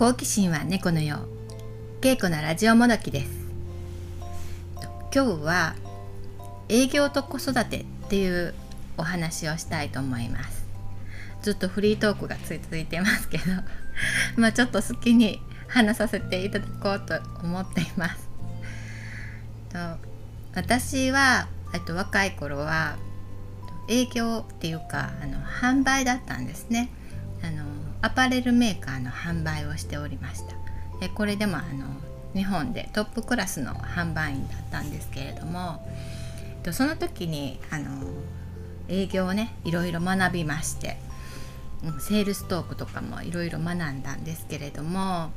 好奇心は猫のよう。稽古のラジオもどきです。今日は営業と子育てっていうお話をしたいと思います。ずっとフリートークが続いてますけど まあちょっと好きに話させていただこうと思っています。と私はと若い頃は営業っていうかあの販売だったんですね。あのアパレルメーカーの販売をしておりましたでこれでもあの日本でトップクラスの販売員だったんですけれどもその時にあの営業をねいろいろ学びましてセールストークとかもいろいろ学んだんですけれども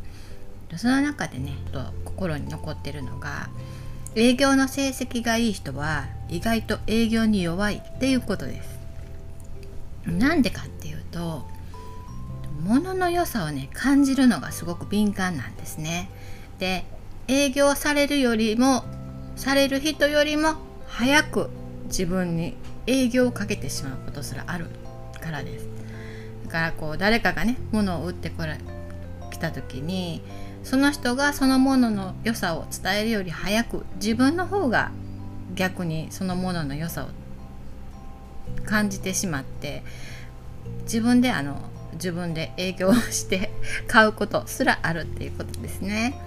その中でねと心に残ってるのが営業の成績がいい人は意外と営業に弱いっていうことです。なんでかっていうと物の良さをね感じるのがすごく敏感なんですね。で営業されるよりもされる人よりも早く自分に営業をかけてしまうことすらあるからです。だからこう誰かがね物を売ってこら来た時にその人がそのものの良さを伝えるより早く自分の方が逆にそのものの良さを感じてしまって自分であの自分で営業して買うことすらあるっていうことですね。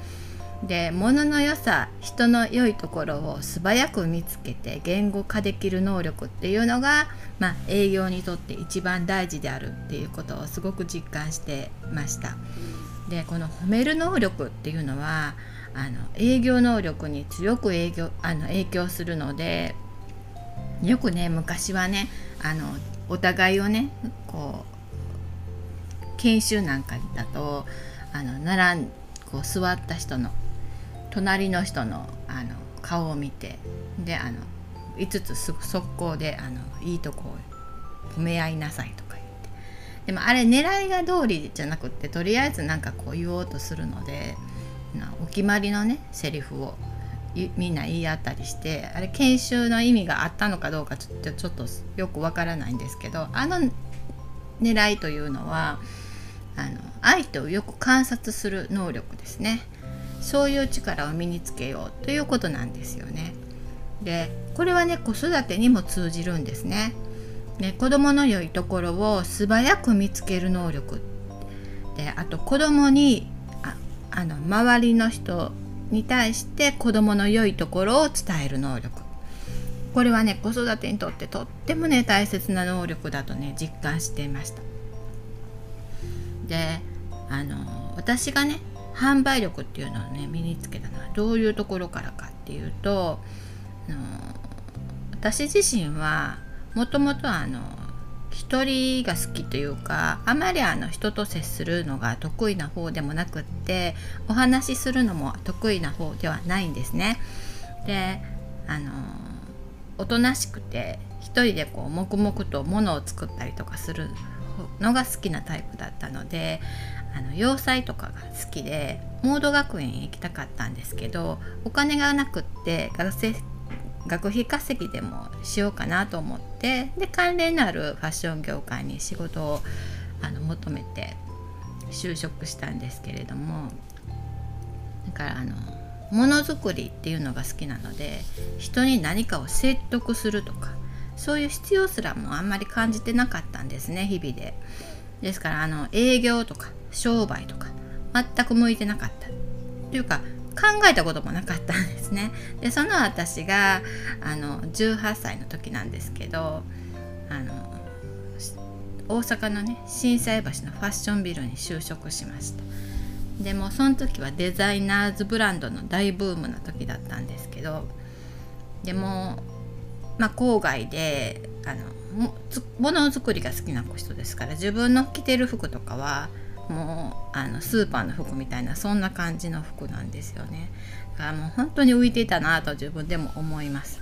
で物の良さ人の良いところを素早く見つけて言語化できる能力っていうのが、まあ、営業にとって一番大事であるっていうことをすごく実感してました。でこの褒める能力っていうのはあの営業能力に強く営業あの影響するのでよくね昔はねあのお互いをねこう研修なんかだとあの並んこう座った人の隣の人のあの顔を見てであの5つ速攻であのいいとこを褒め合いなさいとか言って。でもあれ狙いが通りじゃなくってとりあえずなんかこう言おうとするのでお決まりのねセリフをみんな言い合ったりしてあれ研修の意味があったのかどうかちょっとちょっとよくわからないんですけどあの狙いというのはあの相手をよく観察する能力ですね。そういう力を身につけようということなんですよね。でこれはね子育てにも通じるんですね。ね子供の良いところを素早く見つける能力。であと子供にああの周りの人に対して子供の良いところを伝える能力。これはね子育てにとってとってもね大切な能力だとね実感していました。であの私がね販売力っていうのをね身につけたのはどういうところからかっていうとあの私自身はもともとあの一人が好きというかあまりあの人と接するのが得意な方でもなくってお話しするのも得意な方ではないんですね。であのおとなしくて一人でこう黙々と物を作ったりとかするのが好きなタイプだったのであの洋裁とかが好きでモード学園へ行きたかったんですけどお金がなくって学生学費稼ぎでもしようかなと思ってで関連のあるファッション業界に仕事をあの求めて就職したんですけれどもだからあのものづくりっていうのが好きなので人に何かを説得するとかそういう必要すらもあんまり感じてなかったんですね日々で。ですからあの営業とか商売とか全く向いてなかったというか考えたこともなかったんですね。でその私があの18歳の時なんですけどあの大阪のね心斎橋のファッションビルに就職しました。でもその時はデザイナーズブランドの大ブームの時だったんですけどでもまあ郊外であのものづくりが好きな人ですから自分の着てる服とかはもうあのスーパーの服みたいなそんな感じの服なんですよね。だからもう本当に浮いていたなと自分でも思います。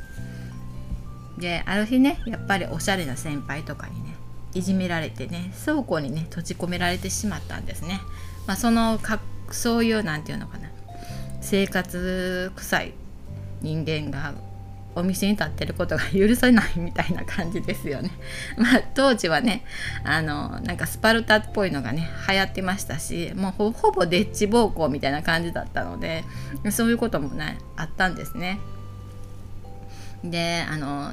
である日ねやっぱりおしゃれな先輩とかにねいじめられてね倉庫にね閉じ込められてしまったんですね、まあ、そのかそういう何て言うのかな生活臭い人間がお店に立ってることが許せないみたいな感じですよね。まあ当時はねあのなんかスパルタっぽいのがね流行ってましたしもうほぼデッチ暴行みたいな感じだったのでそういうこともねあったんですね。であの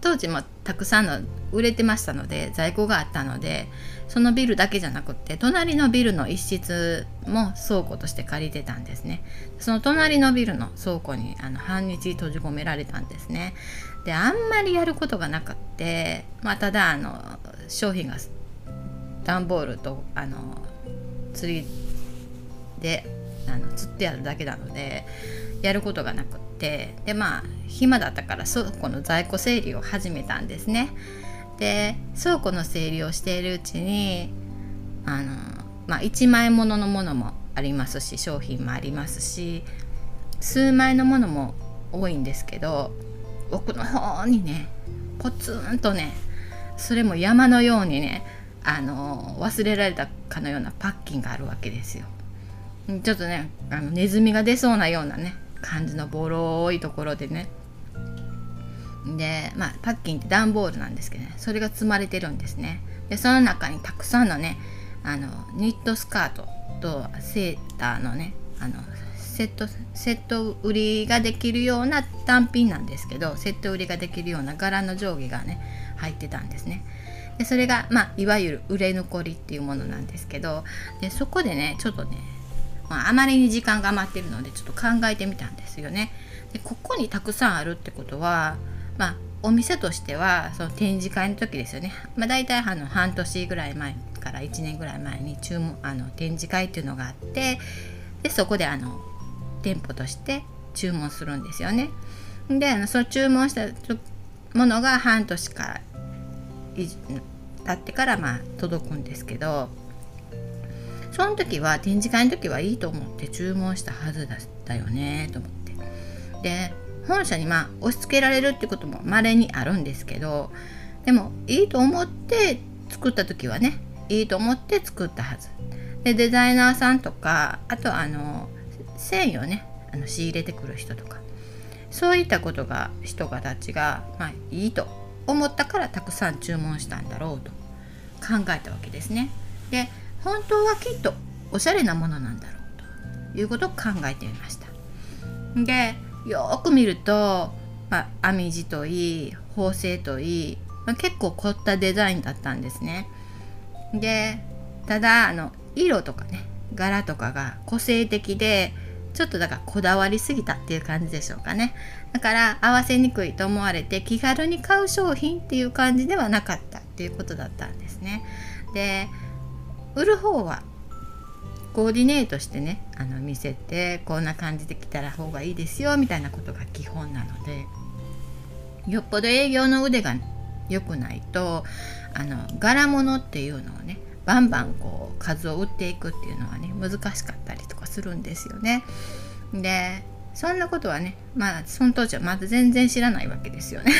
当時もたくさんの売れてましたので在庫があったのでそのビルだけじゃなくて隣のビルの一室も倉庫として借りてたんですね。その隣のビルの倉庫にあの半日閉じ込められたんですね。であんまりやることがなくってまあただあの商品が段ボールとあの釣りであの釣ってあるだけなのでやることがなくってでまあ暇だったから倉庫の在庫整理を始めたんですね。で倉庫の整理をしているうちにあの、まあ、1枚もののものもありますし商品もありますし数枚のものも多いんですけど奥の方にねポツンとねそれも山のようにねあの忘れられたかのようなパッキンがあるわけですよ。ちょっとねあのネズミが出そうなようなね感じのボロいところでねでまあパッキンって段ボールなんですけどね。それが積まれてるんですね。でその中にたくさんのねあのニットスカートとセーターのねあのセットセット売りができるような単品なんですけどセット売りができるような柄の上下がね入ってたんですね。でそれが、まあ、いわゆる売れ残りっていうものなんですけどでそこでねちょっとねまあ、あまりに時間が余ってるのでちょっと考えてみたんですよね。でここにたくさんあるってことは、まあ、お店としてはその展示会の時ですよね、まあ、大体あの半年ぐらい前から1年ぐらい前に注文あの展示会っていうのがあってでそこであの店舗として注文するんですよね。であのその注文したものが半年から経ってからまあ届くんですけどその時は展示会の時はいいと思って注文したはずだったよねと思ってで本社にまあ押し付けられるってことも稀にあるんですけどでもいいと思って作った時はねいいと思って作ったはずでデザイナーさんとかあとあの繊維をねあの仕入れてくる人とかそういったことが人がたちが、まあ、いいと思ったからたくさん注文したんだろうと考えたわけですね。で本当はきっとおしゃれなものなんだろうということを考えてみましたでよく見ると、まあ、編み地といい縫製といい、まあ、結構凝ったデザインだったんですね。でただあの色とかね柄とかが個性的でちょっとだからこだわりすぎたっていう感じでしょうかね。だから合わせにくいと思われて気軽に買う商品っていう感じではなかったっていうことだったんですね。で売る方はコーディネートしてねあの見せてこんな感じで着たら方がいいですよみたいなことが基本なのでよっぽど営業の腕が良くないとあの柄物っていうのをねバンバンこう数を売っていくっていうのはね難しかったりとかするんですよね。でそんなことはねまあその当時はまだ全然知らないわけですよね。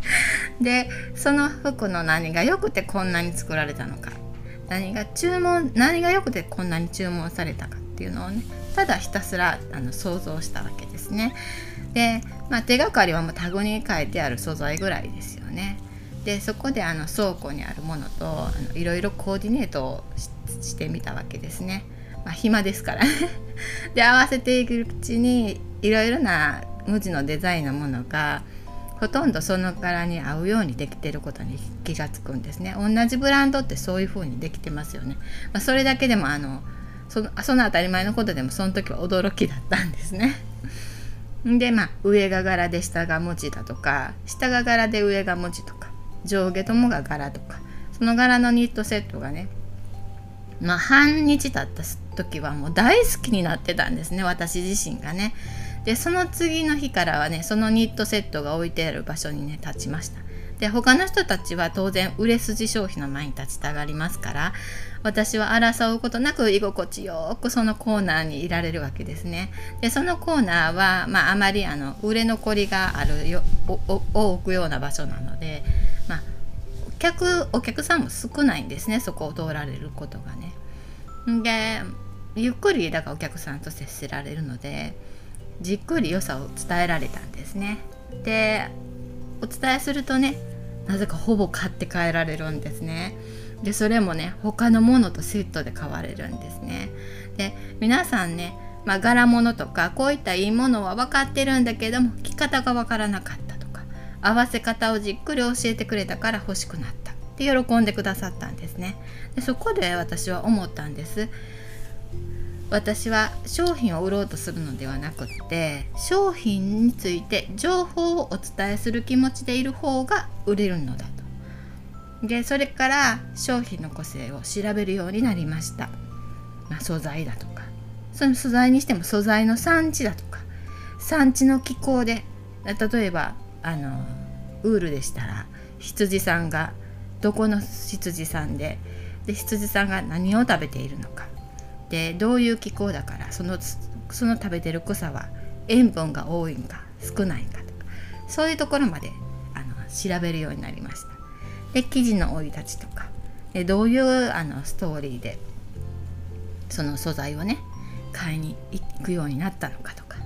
でその服の何が良くてこんなに作られたのか何が注文何が良くてこんなに注文されたかっていうのをねただひたすらあの想像したわけですね。で、まあ、手がかりはもうタグに書いてある素材ぐらいですよね。でそこであの倉庫にあるものとあのいろいろコーディネートをしてみたわけですね。まあ、暇ですから で合わせていくうちにいろいろな無地のデザインのものがほとんどその柄に合うようにできてることに気がつくんですね。同じブランドってそういう風にできてますよね、まあ、それだけでもあのそのその当たり前のことでもその時は驚きだったんですね。でまあ上が柄で下が文字だとか下が柄で上が文字とか上下ともが柄とかその柄のニットセットがねまあ半日経った時はもう大好きになってたんですね。私自身がね。でその次の日からはねそのニットセットが置いてある場所にね立ちました。で他の人たちは当然売れ筋商品の前に立ちたがりますから私は争うことなく居心地よくそのコーナーにいられるわけですね。でそのコーナーは、まあ、あまりあの売れ残りがあるよを置くような場所なので、まあ、お客お客さんも少ないんですねそこを通られることがね。でゆっくりだからお客さんと接せられるのでじっくり良さを伝えられたんですね。でお伝えするとねなぜかほぼ買って帰られるんですね。でそれもね他のものとセットで買われるんですね。で皆さんねまあ、柄物とかこういったいいものは分かってるんだけども着方が分からなかったとか合わせ方をじっくり教えてくれたから欲しくなったって喜んでくださったんですね。でそこで私は思ったんです。私は商品を売ろうとするのではなくって商品について情報をお伝えする気持ちでいる方が売れるのだと。でそれから商品の個性を調べるようになりました、まあ、素材だとか。その素材にしても素材の産地だとか。産地の気候で例えばあのウールでしたら羊さんがどこの羊さんでで羊さんが何を食べているのか。でどういう気候だからそのその食べてる草は塩分が多いんか少ないんかとかそういうところまであの調べるようになりました。で生地の生い立ちとかでどういうあのストーリーでその素材をね買いに行くようになったのかとか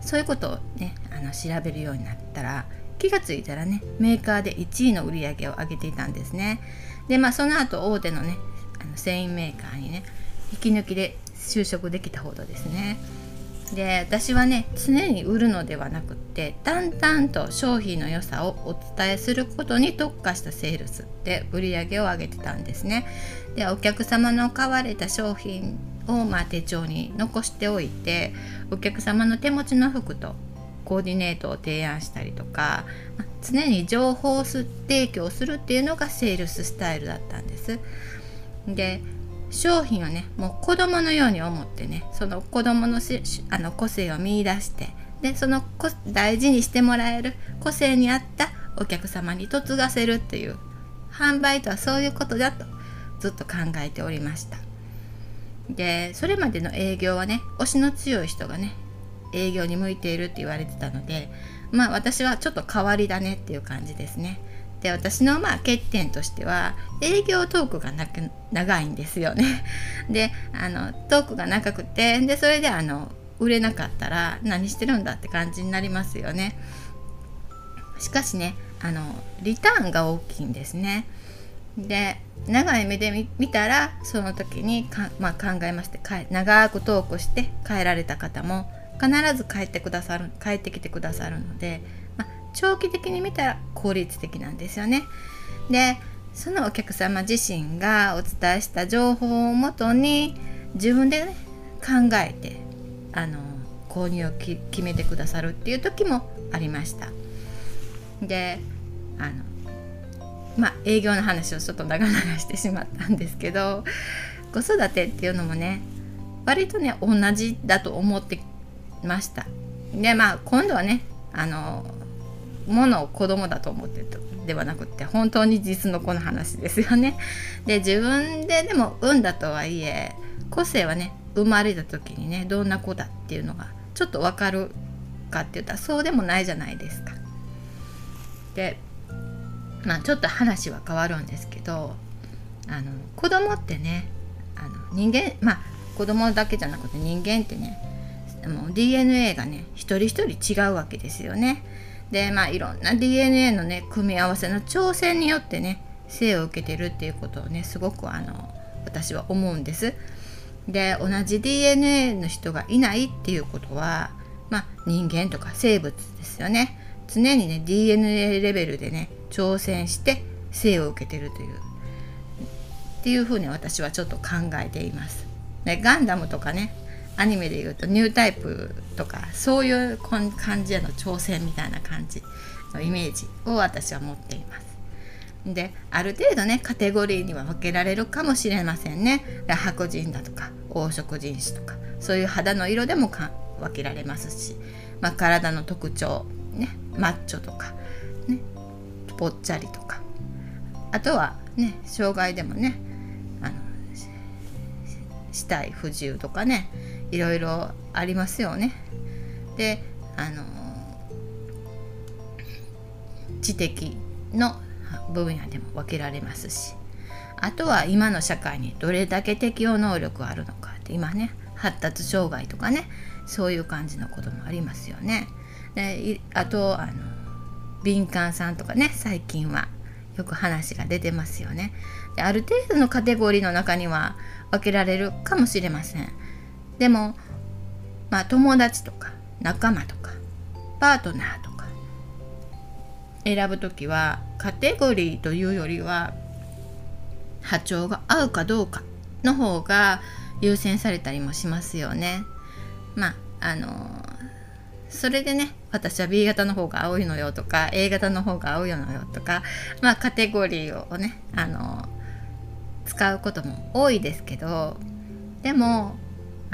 そういうことをねあの調べるようになったら気が付いたらねメーカーで1位の売り上げを上げていたんですね。でまあその後大手のねあの繊維メーカーにね引き抜きで就職できたほどですねで私はね常に売るのではなくって淡々と商品の良さをお伝えすることに特化したセールスで売り上げを上げてたんですねでお客様の買われた商品をまあ手帳に残しておいてお客様の手持ちの服とコーディネートを提案したりとか常に情報提供するっていうのがセールススタイルだったんです。で商品をねもう子供のように思ってねその子供のしあの個性を見いだしてでその大事にしてもらえる個性に合ったお客様に嫁がせるっていう販売とはそういうことだとずっと考えておりました。でそれまでの営業はね推しの強い人がね営業に向いているって言われてたのでまあ私はちょっと変わりだねっていう感じですね。で私のまあ欠点としては営業トークがなく長いんですよね。であのトークが長くてでそれであの売れなかったら何してるんだって感じになりますよね。しかしねあのリターンが大きいんですね。で長い目で見たらその時にか、まあ、考えまして長くトークして帰られた方も必ず帰ってくださる帰ってきてくださるので長期的に見たら効率的なんですよね。でそのお客様自身がお伝えした情報をもとに自分で、ね、考えてあの購入を決めてくださるっていう時もありました。であのまあ営業の話をちょっと長々してしまったんですけど子育てっていうのもね割とね同じだと思ってました。でまあ今度はねあのものを子供だと思ってたではなくて本当に実の子の話ですよね。で自分ででも産んだとはいえ個性はね生まれた時にねどんな子だっていうのがちょっと分かるかって言ったらそうでもないじゃないですか。でまあちょっと話は変わるんですけどあの子供ってねあの人間まあ子供だけじゃなくて人間ってねもう DNA がね一人一人違うわけですよね。でまあいろんな DNA のね組み合わせの挑戦によってね生を受けてるっていうことをねすごくあの私は思うんです。で同じ DNA の人がいないっていうことは、まあ、人間とか生物ですよね常にね DNA レベルでね挑戦して生を受けてるというっていうふうに私はちょっと考えています。でガンダムとかねアニメでいうとニュータイプとかそういう感じへの挑戦みたいな感じのイメージを私は持っています。である程度ねカテゴリーには分けられるかもしれませんね。白人だとか黄色人種とかそういう肌の色でもか分けられますし、まあ、体の特徴、ね、マッチョとか、ね、ぽっちゃりとかあとはね障害でもねあの死体不自由とかねいろいろありますよね。であの知的の分野でも分けられますしあとは今の社会にどれだけ適応能力があるのかって今ね発達障害とかねそういう感じのこともありますよね。であとあの敏感さんとかね最近はよく話が出てますよねである程度のカテゴリーの中には分けられるかもしれませんでもまあ友達とか仲間とかパートナーとか選ぶ時はカテゴリーというよりは波長が合うかどうかの方が優先されたりもしますよね。まああのそれでね私は B 型の方が青いのよとか A 型の方が青いのよとかまあカテゴリーをねあの使うことも多いですけどでも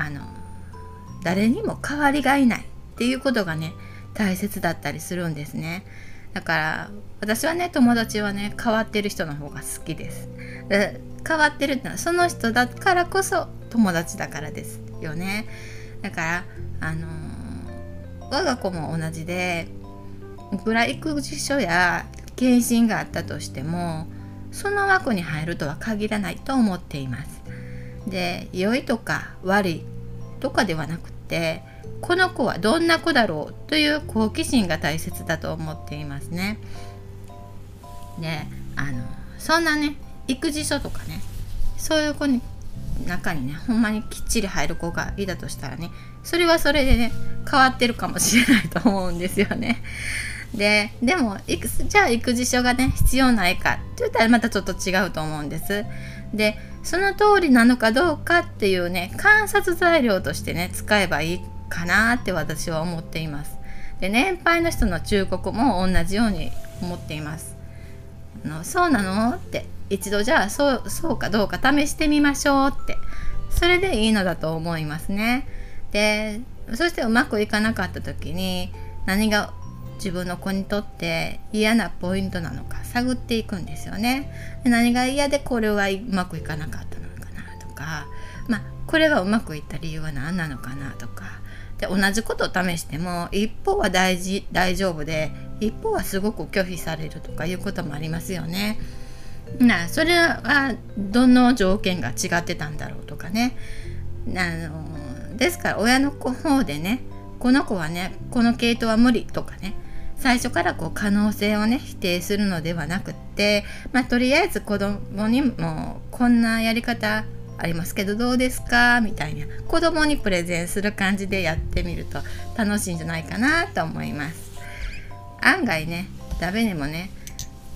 あの誰にも代わりがいないっていうことがね大切だったりするんですね。だから私はね友達はね変わってる人の方が好きです。変わってるってのはその人だからこそ友達だからですよね。だからあの我が子も同じでいくら育児書や検診があったとしてもその枠に入るとは限らないと思っています。で良いとか悪いとかではなくてこの子はどんな子だろうという好奇心が大切だと思っていますねであのそんなね育児書とかねそういう子に中にねほんまにきっちり入る子がいたとしたらねそれはそれでね変わってるかもしれないと思うんですよね。ででもじゃあ育児書がね必要ないかって言ったらまたちょっと違うと思うんです。でその通りなのかどうかっていうね観察材料としてね使えばいいかなって私は思っています。で年配の人の忠告も同じように思っています。あのそうなのって一度じゃあそうそうかどうか試してみましょうってそれでいいのだと思いますね。でそしてうまくいかなかった時に何が自分の子にとって嫌なポイントなのか探っていくんですよね。何が嫌でこれはうまくいかなかったのかなとか、まあ、これがうまくいった理由は何なのかなとかで同じことを試しても一方は大事大丈夫で一方はすごく拒否されるとかいうこともありますよね。なそれはどの条件が違ってたんだろうとかねあのですから親の子方でねこの子はねこの系統は無理とかね最初からこう可能性をね否定するのではなくって、まあ、とりあえず子供にもこんなやり方ありますけどどうですか？みたいな。子供にプレゼンする感じでやってみると楽しいんじゃないかなと思います。案外ね誰にもね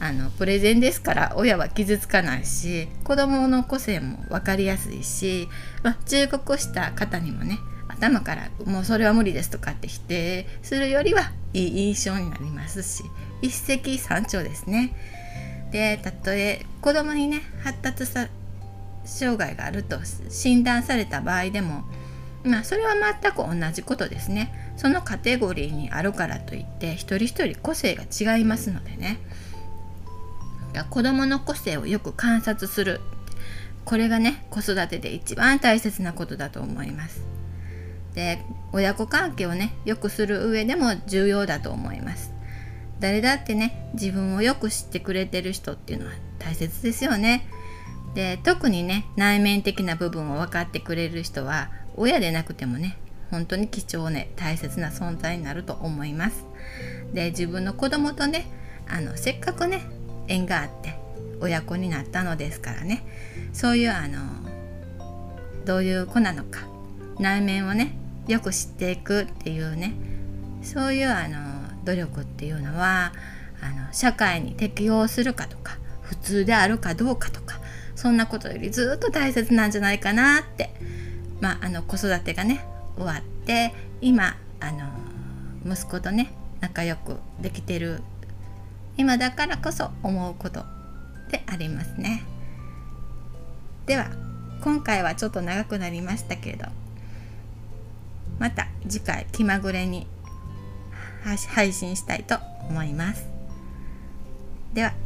あのプレゼンですから親は傷つかないし子どもの個性も分かりやすいし、まあ、忠告した方にもね頭からもうそれは無理ですとかって否定するよりはいい印象になりますし一石三鳥ですね。でたとえ子供にね発達さ障害があると診断された場合でもまあそれは全く同じことですね。そのカテゴリーにあるからといって一人一人個性が違いますのでね。子どもの個性をよく観察するこれがね子育てで一番大切なことだと思います。で親子関係をね良くする上でも重要だと思います。誰だってね自分をよく知ってくれてる人っていうのは大切ですよね。で特にね内面的な部分を分かってくれる人は親でなくてもね本当に貴重ね大切な存在になると思います。で自分の子供とねあのせっかくね縁があって親子になったのですからねそういうあのどういう子なのか内面をねよく知っていくっていうね。そういうあの努力っていうのはあの社会に適応するかとか普通であるかどうかとかそんなことよりずっと大切なんじゃないかなって。まああの子育てがね終わって今あの息子とね仲良くできてる今だからこそ思うことでありますね。では今回はちょっと長くなりましたけれど。また次回気まぐれに配信したいと思います。では。